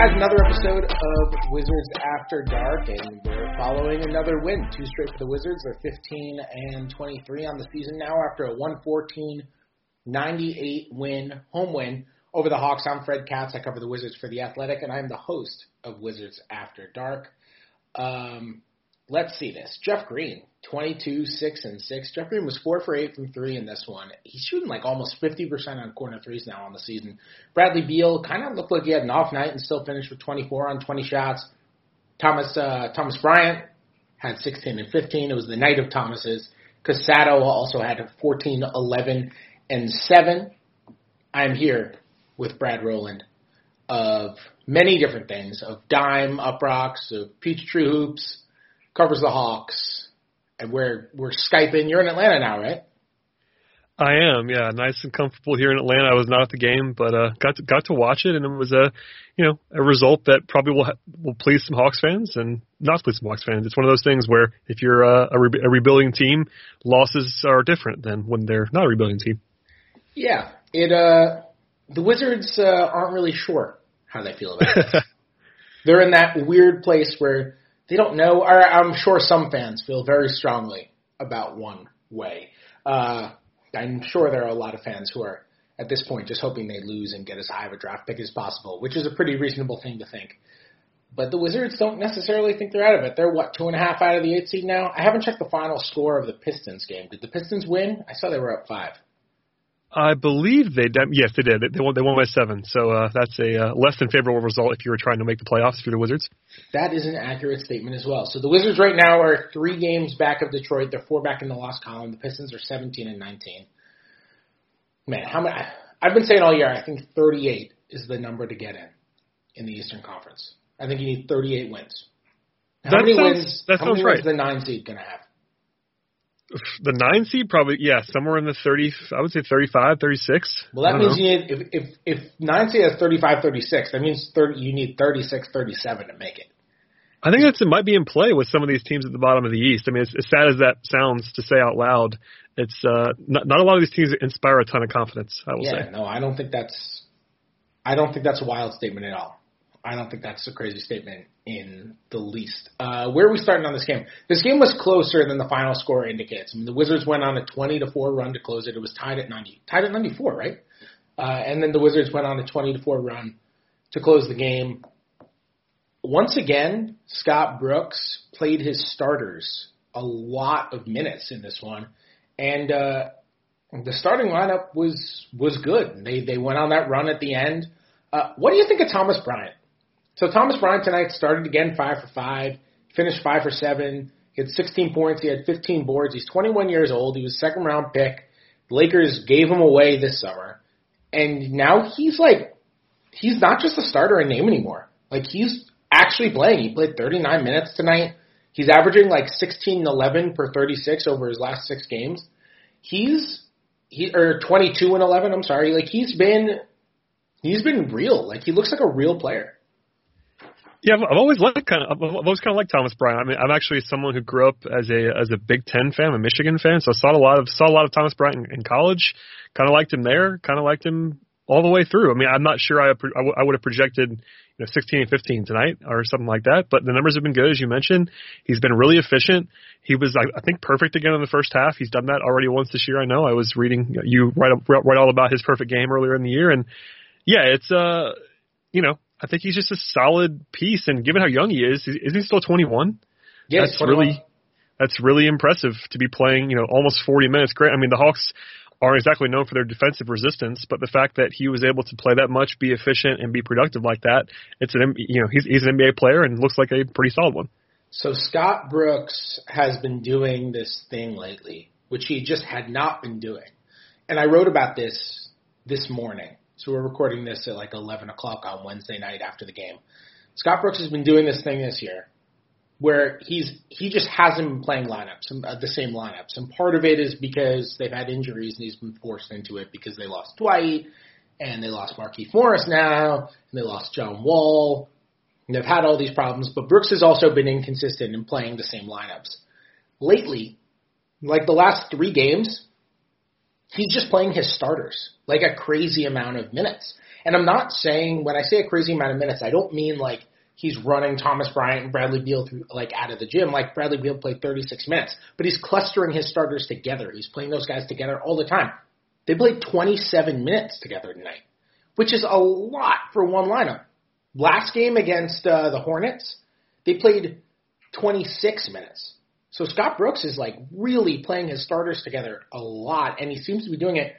guys, another episode of Wizards After Dark, and we're following another win. Two straight for the Wizards. They're 15 and 23 on the season now after a 114 98 win, home win over the Hawks. I'm Fred Katz. I cover the Wizards for The Athletic, and I'm the host of Wizards After Dark. Um, let's see this. Jeff Green, 22, 6, and 6. Jeff Green was 4 for 8 from 3 in this one. He's shooting like almost 50% on corner threes now on the season. Bradley Beal kind of looked like he had an off night and still finished with 24 on 20 shots. Thomas uh, Thomas Bryant had 16 and 15. It was the night of Thomas's. Casado also had 14, 11, and 7. I'm here with Brad Rowland of many different things, of Dime, Uproxx, of Peachtree Hoops, covers the Hawks, and we're we're skyping. You're in Atlanta now, right? I am, yeah, nice and comfortable here in Atlanta. I was not at the game, but uh, got to, got to watch it, and it was a, you know, a result that probably will ha- will please some Hawks fans and not please some Hawks fans. It's one of those things where if you're a, a, re- a rebuilding team, losses are different than when they're not a rebuilding team. Yeah, it. uh The Wizards uh, aren't really sure how they feel about it. they're in that weird place where they don't know. Or I'm sure some fans feel very strongly about one way. Uh, I'm sure there are a lot of fans who are at this point just hoping they lose and get as high of a draft pick as possible, which is a pretty reasonable thing to think. But the Wizards don't necessarily think they're out of it. They're what two and a half out of the eight seed now. I haven't checked the final score of the Pistons game. Did the Pistons win? I saw they were up five. I believe they did. Yes, they did. They won. They won by seven. So uh, that's a uh, less than favorable result if you were trying to make the playoffs for the Wizards. That is an accurate statement as well. So the Wizards right now are three games back of Detroit. They're four back in the loss column. The Pistons are 17 and 19. Man, how many? I've been saying all year. I think 38 is the number to get in in the Eastern Conference. I think you need 38 wins. How that many sounds, wins? That how sounds many right. wins the nine seed gonna have? The nine seed probably yeah somewhere in the 30. I would say 35, 36. Well, that means know. you need if if if nine seed has 35, 36, that means 30. You need 36, 37 to make it. I think that's it might be in play with some of these teams at the bottom of the East. I mean, as, as sad as that sounds to say out loud, it's uh, not, not a lot of these teams inspire a ton of confidence. I will. Yeah, say. no, I don't think that's. I don't think that's a wild statement at all. I don't think that's a crazy statement in the least. Uh, where are we starting on this game? This game was closer than the final score indicates. I mean, the Wizards went on a 20 to 4 run to close it. It was tied at 90, tied at 94, right? Uh, and then the Wizards went on a 20 to 4 run to close the game. Once again, Scott Brooks played his starters a lot of minutes in this one, and uh, the starting lineup was was good. They they went on that run at the end. Uh, what do you think of Thomas Bryant? So Thomas Bryant tonight started again five for five, finished five for seven. He had 16 points. He had 15 boards. He's 21 years old. He was second round pick. The Lakers gave him away this summer, and now he's like he's not just a starter in name anymore. Like he's actually playing. He played 39 minutes tonight. He's averaging like 16 and 11 per 36 over his last six games. He's he or 22 and 11. I'm sorry. Like he's been he's been real. Like he looks like a real player. Yeah, I've always liked kind of, I've always kind of liked Thomas Bryant. I mean, I'm actually someone who grew up as a as a Big Ten fan, a Michigan fan, so I saw a lot of saw a lot of Thomas Bryant in, in college. Kind of liked him there. Kind of liked him all the way through. I mean, I'm not sure I I would have projected you know 16 and 15 tonight or something like that, but the numbers have been good as you mentioned. He's been really efficient. He was I, I think perfect again in the first half. He's done that already once this year. I know. I was reading you write write all about his perfect game earlier in the year, and yeah, it's uh you know I think he's just a solid piece. And given how young he is, isn't he still 21? Yeah, that's really that's really impressive to be playing. You know, almost 40 minutes. Great. I mean, the Hawks aren't exactly known for their defensive resistance, but the fact that he was able to play that much, be efficient, and be productive like that, it's an you know he's he's an NBA player and looks like a pretty solid one. So Scott Brooks has been doing this thing lately, which he just had not been doing, and I wrote about this this morning. So we're recording this at like 11 o'clock on Wednesday night after the game. Scott Brooks has been doing this thing this year where he's he just hasn't been playing lineups, uh, the same lineups, and part of it is because they've had injuries and he's been forced into it because they lost Dwight and they lost Markieff Morris now and they lost John Wall and they've had all these problems. But Brooks has also been inconsistent in playing the same lineups lately. Like the last three games, he's just playing his starters like a crazy amount of minutes. And I'm not saying when I say a crazy amount of minutes, I don't mean like he's running Thomas Bryant and Bradley Beal through like out of the gym. Like Bradley Beal played 36 minutes, but he's clustering his starters together. He's playing those guys together all the time. They played 27 minutes together tonight, which is a lot for one lineup. Last game against uh, the Hornets, they played 26 minutes. So Scott Brooks is like really playing his starters together a lot, and he seems to be doing it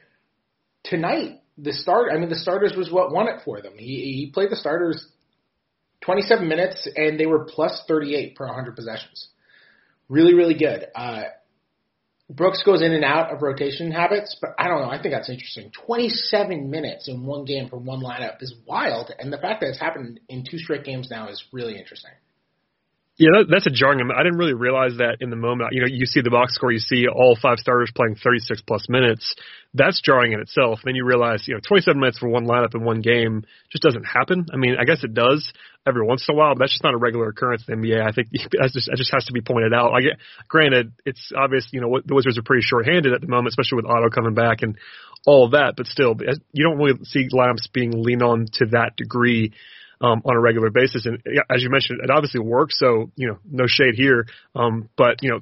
tonight. The start, I mean, the starters was what won it for them. He he played the starters 27 minutes, and they were plus 38 per 100 possessions. Really, really good. Uh, Brooks goes in and out of rotation habits, but I don't know. I think that's interesting. 27 minutes in one game for one lineup is wild, and the fact that it's happened in two straight games now is really interesting. Yeah, that, that's a jarring. I didn't really realize that in the moment. You know, you see the box score, you see all five starters playing 36 plus minutes. That's jarring in itself. Then you realize, you know, 27 minutes for one lineup in one game just doesn't happen. I mean, I guess it does every once in a while, but that's just not a regular occurrence in the NBA. I think that just, that just has to be pointed out. I get, granted, it's obvious, you know, the Wizards are pretty short-handed at the moment, especially with Otto coming back and all of that. But still, you don't really see lineups being leaned on to that degree um, on a regular basis. And as you mentioned, it obviously works. So you know, no shade here. Um, but you know,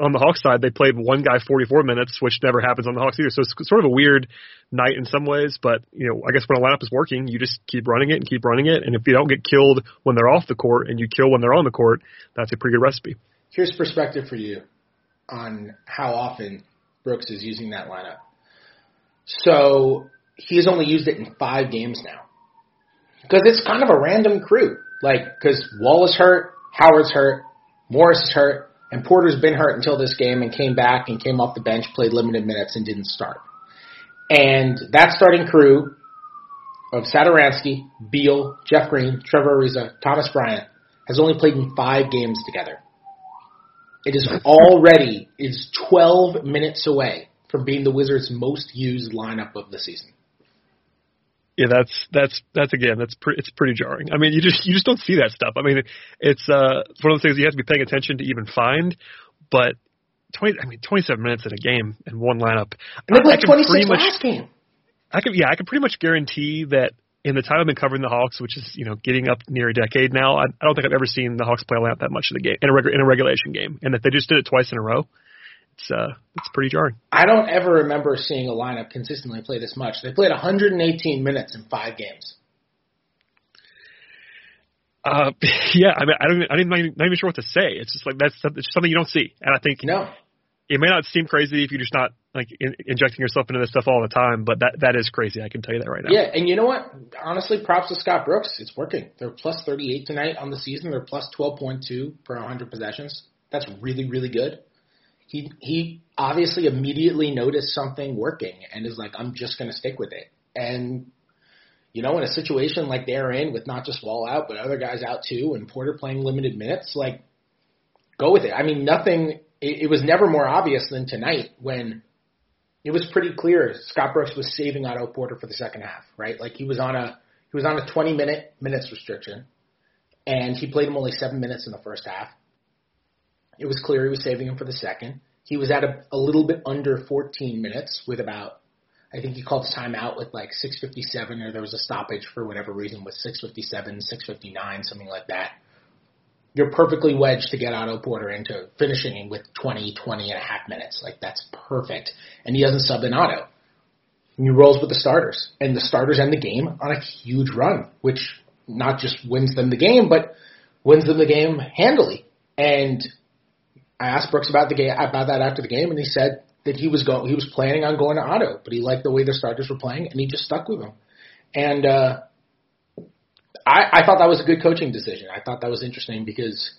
on the Hawks side, they played one guy 44 minutes, which never happens on the Hawks either. So it's sort of a weird night in some ways. But you know, I guess when a lineup is working, you just keep running it and keep running it. And if you don't get killed when they're off the court and you kill when they're on the court, that's a pretty good recipe. Here's perspective for you on how often Brooks is using that lineup. So he has only used it in five games now because it's kind of a random crew. Like, because Wall is hurt, Howard's hurt, Morris is hurt, and Porter's been hurt until this game and came back and came off the bench, played limited minutes, and didn't start. And that starting crew of Satoransky, Beal, Jeff Green, Trevor Ariza, Thomas Bryant has only played in five games together. It is already is 12 minutes away from being the Wizards' most used lineup of the season yeah, that's that's that's again, that's pretty it's pretty jarring. I mean, you just you just don't see that stuff. I mean, it's uh it's one of those things you have to be paying attention to even find. But twenty, I mean, twenty seven minutes in a game in one lineup. And they played twenty six last game. I can yeah, I can pretty much guarantee that in the time I've been covering the Hawks, which is you know getting up near a decade now, I, I don't think I've ever seen the Hawks play a lineup that much in a game in a reg- in a regulation game, and that they just did it twice in a row it's uh it's pretty jarring. I don't ever remember seeing a lineup consistently play this much. They played 118 minutes in five games. Uh, yeah, I mean, I don't, I'm not even, not even sure what to say. It's just like that's it's just something you don't see, and I think no, it may not seem crazy if you're just not like in, injecting yourself into this stuff all the time, but that that is crazy. I can tell you that right now. Yeah, and you know what? Honestly, props to Scott Brooks. It's working. They're plus 38 tonight on the season. They're plus 12.2 per 100 possessions. That's really really good he he obviously immediately noticed something working and is like, I'm just to stick with it. And you know, in a situation like they're in with not just Wall out but other guys out too, and Porter playing limited minutes, like go with it. I mean, nothing. It, it was never more obvious than tonight when it was pretty clear Scott Brooks was saving Otto Porter for the second half, right? Like he was on a he was on a 20 minute minutes restriction, and he played him only seven minutes in the first half. It was clear he was saving him for the second. He was at a, a little bit under 14 minutes with about, I think he called his timeout with like 6:57, or there was a stoppage for whatever reason with 6:57, 6:59, something like that. You're perfectly wedged to get Otto Porter into finishing with 20, 20 and a half minutes. Like that's perfect. And he doesn't sub in Otto. And he rolls with the starters, and the starters end the game on a huge run, which not just wins them the game, but wins them the game handily. And I asked Brooks about the game about that after the game, and he said that he was going he was planning on going to Otto, but he liked the way the starters were playing, and he just stuck with them. And uh, I, I thought that was a good coaching decision. I thought that was interesting because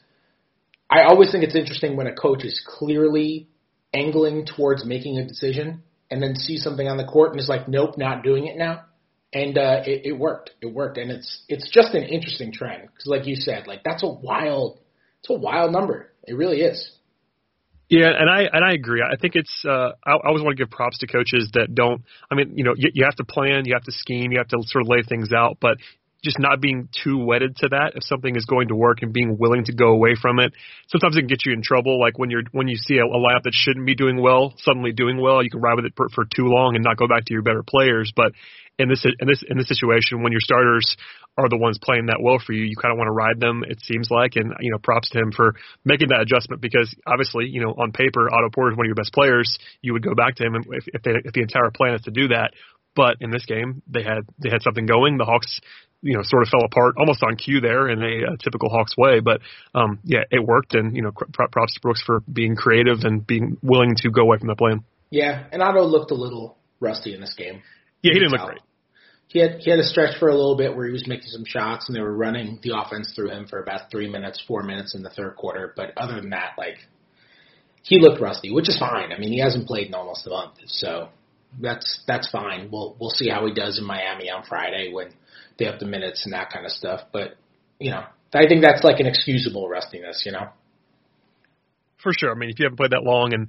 I always think it's interesting when a coach is clearly angling towards making a decision and then see something on the court and is like, nope, not doing it now. And uh, it, it worked. It worked, and it's it's just an interesting trend because, like you said, like that's a wild, it's a wild number. It really is. Yeah, and I and I agree. I think it's. Uh, I, I always want to give props to coaches that don't. I mean, you know, you, you have to plan, you have to scheme, you have to sort of lay things out. But just not being too wedded to that if something is going to work and being willing to go away from it. Sometimes it can get you in trouble, like when you're when you see a, a lineup that shouldn't be doing well suddenly doing well, you can ride with it for, for too long and not go back to your better players. But in this in this in this situation, when your starters are the ones playing that well for you, you kind of want to ride them. It seems like, and you know, props to him for making that adjustment because obviously, you know, on paper, Otto Porter is one of your best players. You would go back to him if if, they, if the entire plan is to do that. But in this game, they had they had something going. The Hawks you know sort of fell apart almost on cue there in a, a typical Hawks way. But um, yeah, it worked, and you know props to Brooks for being creative and being willing to go away from the plan. Yeah, and Otto looked a little rusty in this game. Yeah, he didn't look great. He had he had a stretch for a little bit where he was making some shots and they were running the offense through him for about three minutes, four minutes in the third quarter. But other than that, like he looked rusty, which is fine. I mean, he hasn't played in almost a month, so that's that's fine. We'll we'll see how he does in Miami on Friday when they have the minutes and that kind of stuff. But you know, I think that's like an excusable rustiness. You know, for sure. I mean, if you haven't played that long, and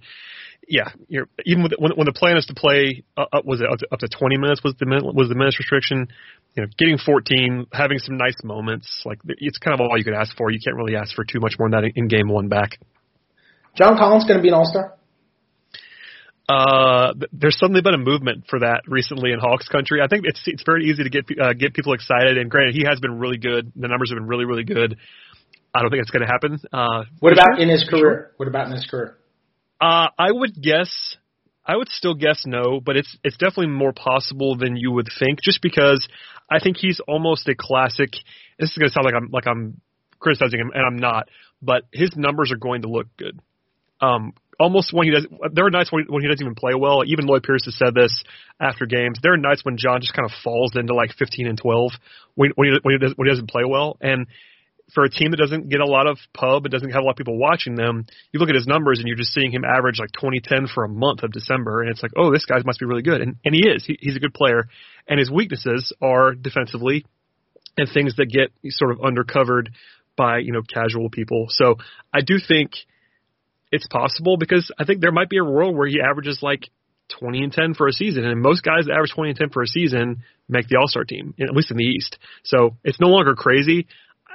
yeah, you're even with, when when the plan is to play uh, up was it up to, up to 20 minutes was the was the minutes restriction. You know, getting 14, having some nice moments, like it's kind of all you could ask for. You can't really ask for too much more than that in game one back. John Collins going to be an All Star. Uh, there's suddenly been a movement for that recently in Hawks country. I think it's it's very easy to get uh, get people excited. And granted, he has been really good. The numbers have been really really good. I don't think it's going to happen. Uh, what about sure? in his career? Sure? What about in his career? Uh, I would guess. I would still guess no, but it's it's definitely more possible than you would think. Just because I think he's almost a classic. This is going to sound like I'm like I'm criticizing him, and I'm not. But his numbers are going to look good. Um, almost when he does. There are nights when, when he doesn't even play well. Even Lloyd Pierce has said this after games. There are nights when John just kind of falls into like 15 and 12 when when he when he, does, when he doesn't play well. And for a team that doesn't get a lot of pub, it doesn't have a lot of people watching them. You look at his numbers and you're just seeing him average like 2010 for a month of December, and it's like, oh, this guy must be really good, and and he is. He, he's a good player, and his weaknesses are defensively and things that get sort of undercovered by you know casual people. So I do think it's possible because I think there might be a world where he averages like 20 and 10 for a season, and most guys that average 20 and 10 for a season make the All Star team, at least in the East. So it's no longer crazy.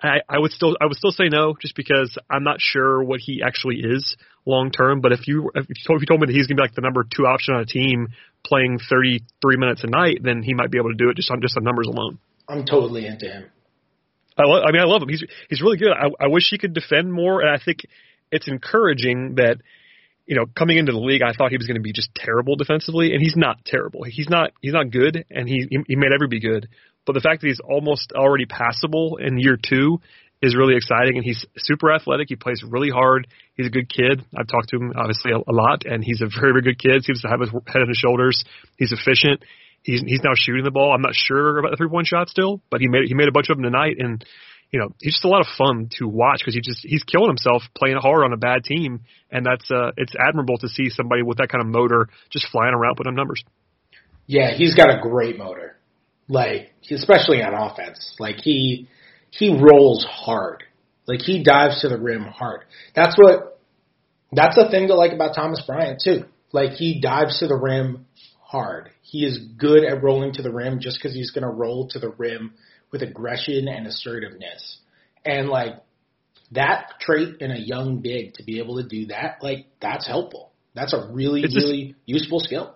I, I would still I would still say no, just because I'm not sure what he actually is long term. But if you if you, told, if you told me that he's gonna be like the number two option on a team playing 33 minutes a night, then he might be able to do it just on just on numbers alone. I'm totally into him. I, lo- I mean, I love him. He's he's really good. I, I wish he could defend more, and I think it's encouraging that you know coming into the league I thought he was going to be just terrible defensively and he's not terrible. He's not he's not good and he he may never be good. But the fact that he's almost already passable in year 2 is really exciting and he's super athletic. He plays really hard. He's a good kid. I've talked to him obviously a, a lot and he's a very very good kid. Seems to have his head on his shoulders. He's efficient. He's he's now shooting the ball. I'm not sure about the three point shot still, but he made he made a bunch of them tonight and you know, he's just a lot of fun to watch because he just he's killing himself playing hard on a bad team, and that's uh, it's admirable to see somebody with that kind of motor just flying around putting up numbers. Yeah, he's got a great motor, like especially on offense. Like he he rolls hard, like he dives to the rim hard. That's what that's the thing to like about Thomas Bryant too. Like he dives to the rim hard. He is good at rolling to the rim just because he's going to roll to the rim with aggression and assertiveness. And like that trait in a young big to be able to do that, like that's helpful. That's a really, it's really just, useful skill.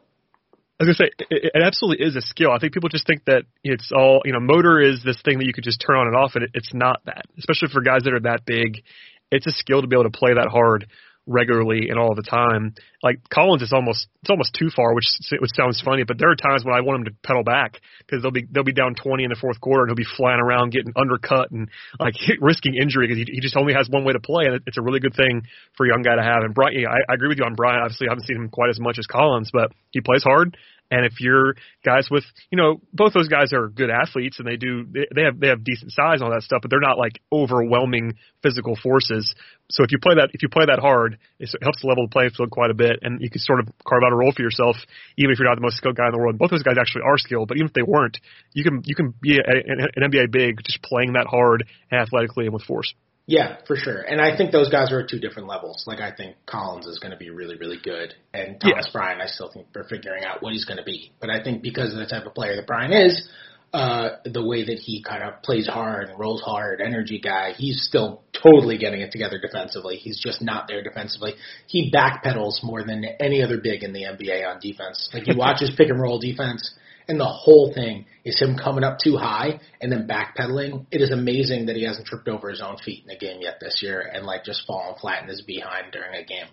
I was gonna say it, it absolutely is a skill. I think people just think that it's all you know. Motor is this thing that you could just turn on and off, and it, it's not that. Especially for guys that are that big, it's a skill to be able to play that hard regularly and all the time. Like Collins is almost it's almost too far, which which sounds funny, but there are times when I want him to pedal back because they'll be they'll be down 20 in the fourth quarter and he'll be flying around getting undercut and like risking injury because he, he just only has one way to play and it's a really good thing for a young guy to have. And Bryant, I, I agree with you on Bryant. Obviously, I haven't seen him quite as much as Collins, but he plays hard and if you're guys with, you know, both those guys are good athletes and they do, they have, they have decent size and all that stuff, but they're not like overwhelming physical forces. So if you play that, if you play that hard, it helps level the playing field quite a bit and you can sort of carve out a role for yourself, even if you're not the most skilled guy in the world. And both those guys actually are skilled, but even if they weren't, you can, you can be an NBA big just playing that hard athletically and with force. Yeah, for sure. And I think those guys are at two different levels. Like I think Collins is going to be really, really good, and Thomas yeah. Bryant, I still think they're figuring out what he's going to be. But I think because of the type of player that Bryant is, uh, the way that he kind of plays hard and rolls hard, energy guy. He's still totally getting it together defensively. He's just not there defensively. He backpedals more than any other big in the NBA on defense. Like you watch his pick and roll defense, and the whole thing is him coming up too high and then backpedaling. It is amazing that he hasn't tripped over his own feet in a game yet this year and like just fallen flat in his behind during a game.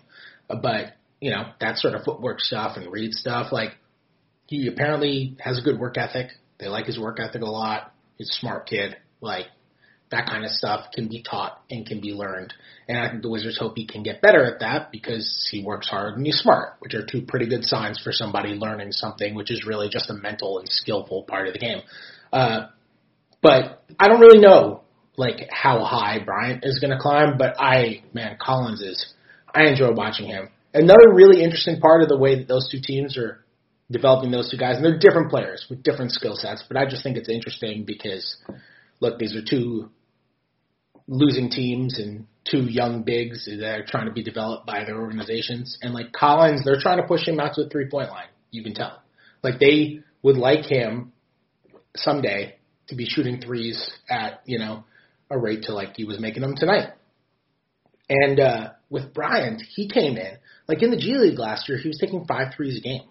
But you know that sort of footwork stuff and read stuff, like he apparently has a good work ethic they like his work ethic a lot. He's a smart kid. Like that kind of stuff can be taught and can be learned. And I think the Wizards hope he can get better at that because he works hard and he's smart, which are two pretty good signs for somebody learning something, which is really just a mental and skillful part of the game. Uh, but I don't really know like how high Bryant is going to climb, but I, man, Collins is, I enjoy watching him. Another really interesting part of the way that those two teams are developing those two guys, and they're different players with different skill sets. But I just think it's interesting because, look, these are two losing teams and two young bigs that are trying to be developed by their organizations. And like Collins, they're trying to push him out to the three point line. You can tell. Like they would like him someday to be shooting threes at you know a rate to like he was making them tonight. And uh, with Bryant, he came in like in the G League last year. He was taking five threes a game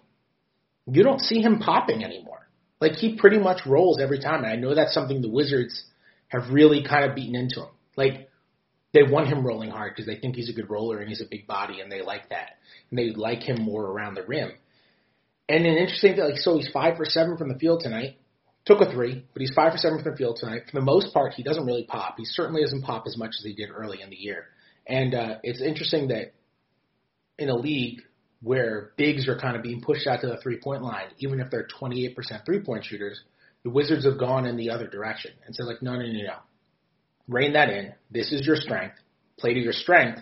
you don't see him popping anymore. Like he pretty much rolls every time. And I know that's something the Wizards have really kind of beaten into him. Like they want him rolling hard because they think he's a good roller and he's a big body and they like that. And they like him more around the rim. And an interesting thing, like so he's five for seven from the field tonight. Took a three, but he's five for seven from the field tonight. For the most part, he doesn't really pop. He certainly doesn't pop as much as he did early in the year. And uh, it's interesting that in a league where bigs are kind of being pushed out to the three point line, even if they're 28% three point shooters, the Wizards have gone in the other direction and said, like, no, no, no, no. Rein that in. This is your strength. Play to your strength.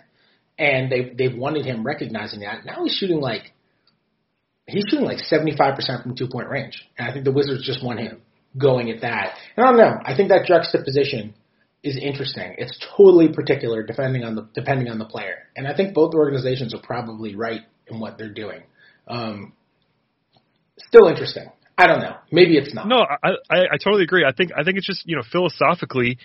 And they've, they've wanted him recognizing that. Now he's shooting like, he's shooting like 75% from two point range. And I think the Wizards just want him going at that. And I don't know. I think that juxtaposition is interesting. It's totally particular depending on the depending on the player. And I think both organizations are probably right in what they're doing. Um, still interesting. I don't know. Maybe it's not. No, I, I I totally agree. I think I think it's just you know philosophically,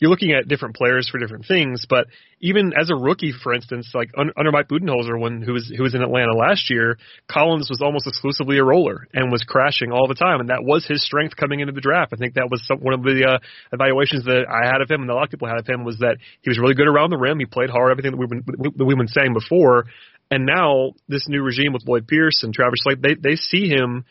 you're looking at different players for different things. But even as a rookie, for instance, like under Mike Budenholzer, when who was who was in Atlanta last year, Collins was almost exclusively a roller and was crashing all the time, and that was his strength coming into the draft. I think that was some, one of the uh, evaluations that I had of him, and a lot of people had of him, was that he was really good around the rim. He played hard, everything that we've been that we've been saying before. And now this new regime with Lloyd Pierce and Travis Schlenk, they they see him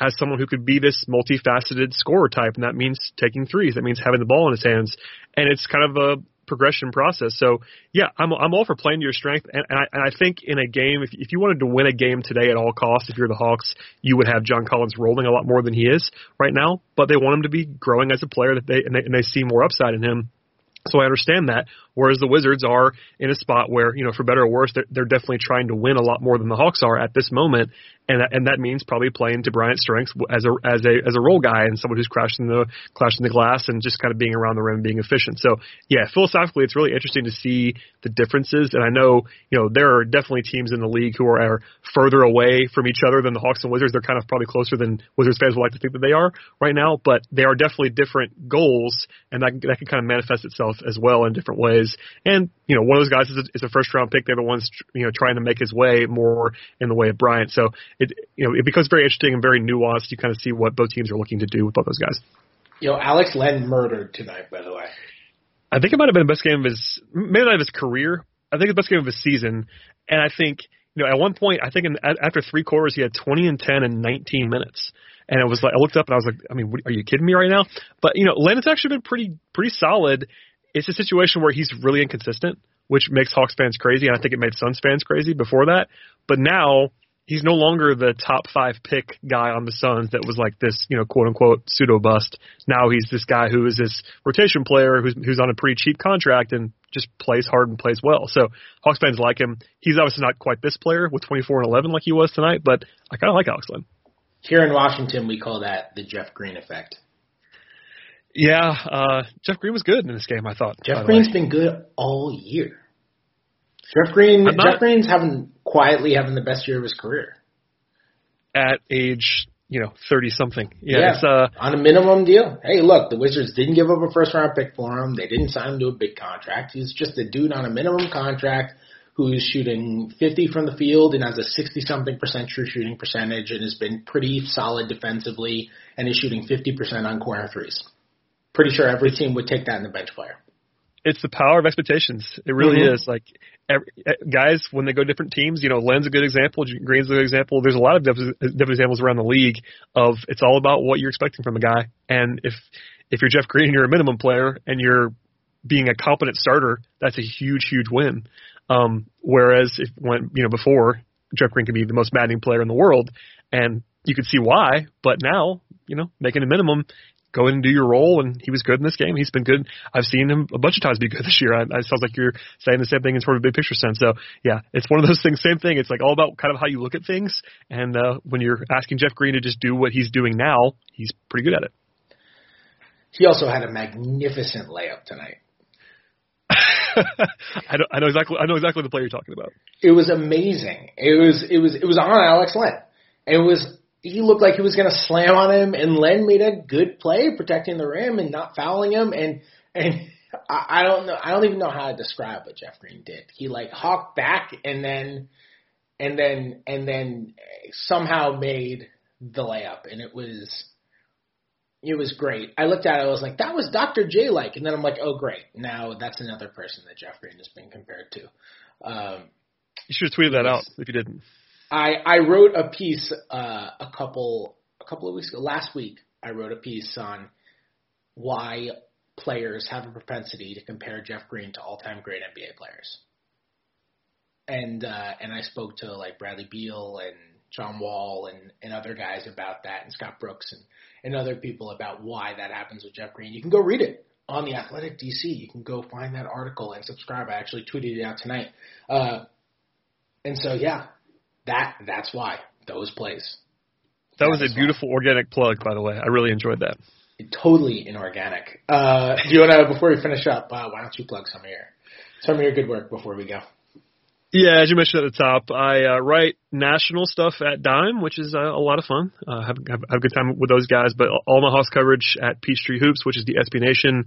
as someone who could be this multifaceted scorer type, and that means taking threes. That means having the ball in his hands, and it's kind of a progression process. So yeah, I'm I'm all for playing to your strength, and, and I and I think in a game, if if you wanted to win a game today at all costs, if you're the Hawks, you would have John Collins rolling a lot more than he is right now. But they want him to be growing as a player that they and they, and they see more upside in him. So I understand that. Whereas the Wizards are in a spot where, you know, for better or worse, they're, they're definitely trying to win a lot more than the Hawks are at this moment, and and that means probably playing to Bryant's strengths as a as a as a role guy and someone who's crashing the crashing the glass and just kind of being around the rim, and being efficient. So yeah, philosophically, it's really interesting to see the differences. And I know, you know, there are definitely teams in the league who are, are further away from each other than the Hawks and Wizards. They're kind of probably closer than Wizards fans would like to think that they are right now, but they are definitely different goals, and that that can kind of manifest itself as well in different ways. And you know, one of those guys is a, is a first round pick. They're the ones, you know, trying to make his way more in the way of Bryant. So it, you know, it becomes very interesting and very nuanced. You kind of see what both teams are looking to do with both those guys. You know, Alex Len murdered tonight, by the way. I think it might have been the best game of his, maybe not of his career. I think the best game of his season. And I think, you know, at one point, I think in, after three quarters, he had 20 and 10 in 19 minutes. And it was like, I looked up and I was like, I mean, are you kidding me right now? But, you know, Len has actually been pretty, pretty solid it's a situation where he's really inconsistent, which makes Hawks fans crazy, and I think it made Suns fans crazy before that. But now he's no longer the top five pick guy on the Suns that was like this, you know, quote unquote pseudo bust. Now he's this guy who is this rotation player who's who's on a pretty cheap contract and just plays hard and plays well. So Hawks fans like him. He's obviously not quite this player with 24 and 11 like he was tonight, but I kind of like Alex Len. Here in Washington, we call that the Jeff Green effect. Yeah, uh, Jeff Green was good in this game. I thought Jeff Green's been good all year. Jeff Green, not, Jeff Green's having quietly having the best year of his career. At age you know, 30 something. Yeah. Yeah. It's, uh, on a minimum deal. Hey, look, the Wizards didn't give up a first round pick for him. They didn't sign him to a big contract. He's just a dude on a minimum contract who's shooting 50 from the field and has a 60 something percent true shooting percentage and has been pretty solid defensively and is shooting 50% on corner threes. Pretty sure every team would take that in the bench player. it's the power of expectations. It really Mhm. is. Like every, eh, guys, when they go to different teams, you know, Len's a good example. Green's a good example. There's a lot of different examples around the league of it's all about what you're expecting from a guy. And if if you're Jeff Green and you're a minimum player and you're being a competent starter, that's a huge, huge win. Um, whereas if when you know before Jeff Green could be the most maddening player in the world, and you could see why, but now you know making a minimum, go in and do your role, and he was good in this game. He's been good. I've seen him a bunch of times be good this year. I, I sounds like you're saying the same thing in sort of a big picture sense. So yeah, it's one of those things. Same thing. It's like all about kind of how you look at things, and uh, when you're asking Jeff Green to just do what he's doing now, he's pretty good at it. He also had a magnificent layup tonight. I, know, I know exactly. I know exactly the player you're talking about. It was amazing. It was it was it was on Alex Len. It was he looked like he was going to slam on him, and Len made a good play protecting the rim and not fouling him. And and I, I don't know. I don't even know how to describe what Jeff Green did. He like hawked back and then and then and then somehow made the layup, and it was it was great. I looked at it, I was like, that was Dr. J like, and then I'm like, oh great, now that's another person that Jeff Green has been compared to. Um, You should have tweeted that out if you didn't. I I wrote a piece uh, a couple a couple of weeks ago. Last week, I wrote a piece on why players have a propensity to compare Jeff Green to all time great NBA players. And uh, and I spoke to like Bradley Beal and John Wall and, and other guys about that, and Scott Brooks and, and other people about why that happens with Jeff Green. You can go read it on the Athletic DC. You can go find that article and subscribe. I actually tweeted it out tonight. Uh, and so yeah, that that's why those plays. That was a beautiful organic plug, by the way. I really enjoyed that. Totally inorganic. Uh, do you want to before we finish up? Uh, why don't you plug some of your some of your good work before we go? Yeah, as you mentioned at the top, I uh, write national stuff at Dime, which is uh, a lot of fun. Uh, have, have have a good time with those guys. But all my Hawks coverage at Peachtree Hoops, which is the SB Nation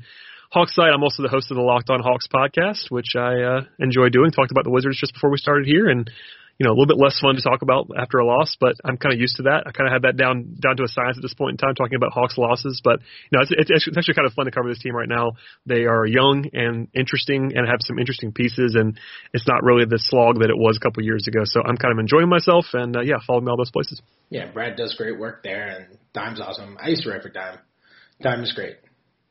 Hawks site. I'm also the host of the Locked On Hawks podcast, which I uh, enjoy doing. Talked about the Wizards just before we started here, and you know a little bit less fun to talk about after a loss, but I'm kind of used to that. I kind of had that down down to a science at this point in time, talking about Hawks losses. But you know, it's, it's it's actually kind of fun to cover this team right now. They are young and interesting, and have some interesting pieces, and it's not really the slog that it was a couple years ago. So I'm kind of enjoying myself, and uh, yeah, follow me all those places. Yeah, Brad does great work there, and Dime's awesome. I used to write for Dime. Dime is great.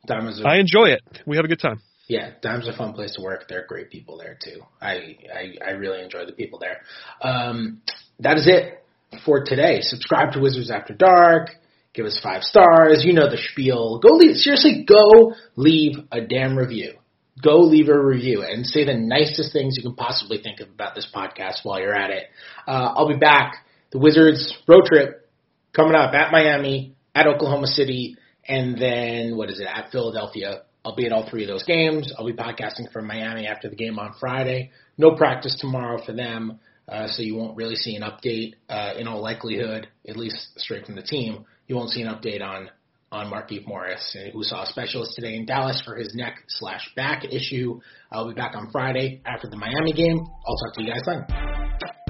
Dime is a, I enjoy it. We have a good time. Yeah, Dime's a fun place to work. They're great people there too. I I, I really enjoy the people there. Um, that is it for today. Subscribe to Wizards After Dark. Give us five stars. You know the spiel. Go leave seriously. Go leave a damn review. Go leave a review and say the nicest things you can possibly think of about this podcast while you're at it. Uh, I'll be back. The Wizards road trip coming up at Miami, at Oklahoma City, and then what is it at Philadelphia. I'll be at all three of those games. I'll be podcasting from Miami after the game on Friday. No practice tomorrow for them, uh, so you won't really see an update. Uh, in all likelihood, at least straight from the team, you won't see an update on on Markieff Morris, uh, who saw a specialist today in Dallas for his neck slash back issue. I'll be back on Friday after the Miami game. I'll talk to you guys then.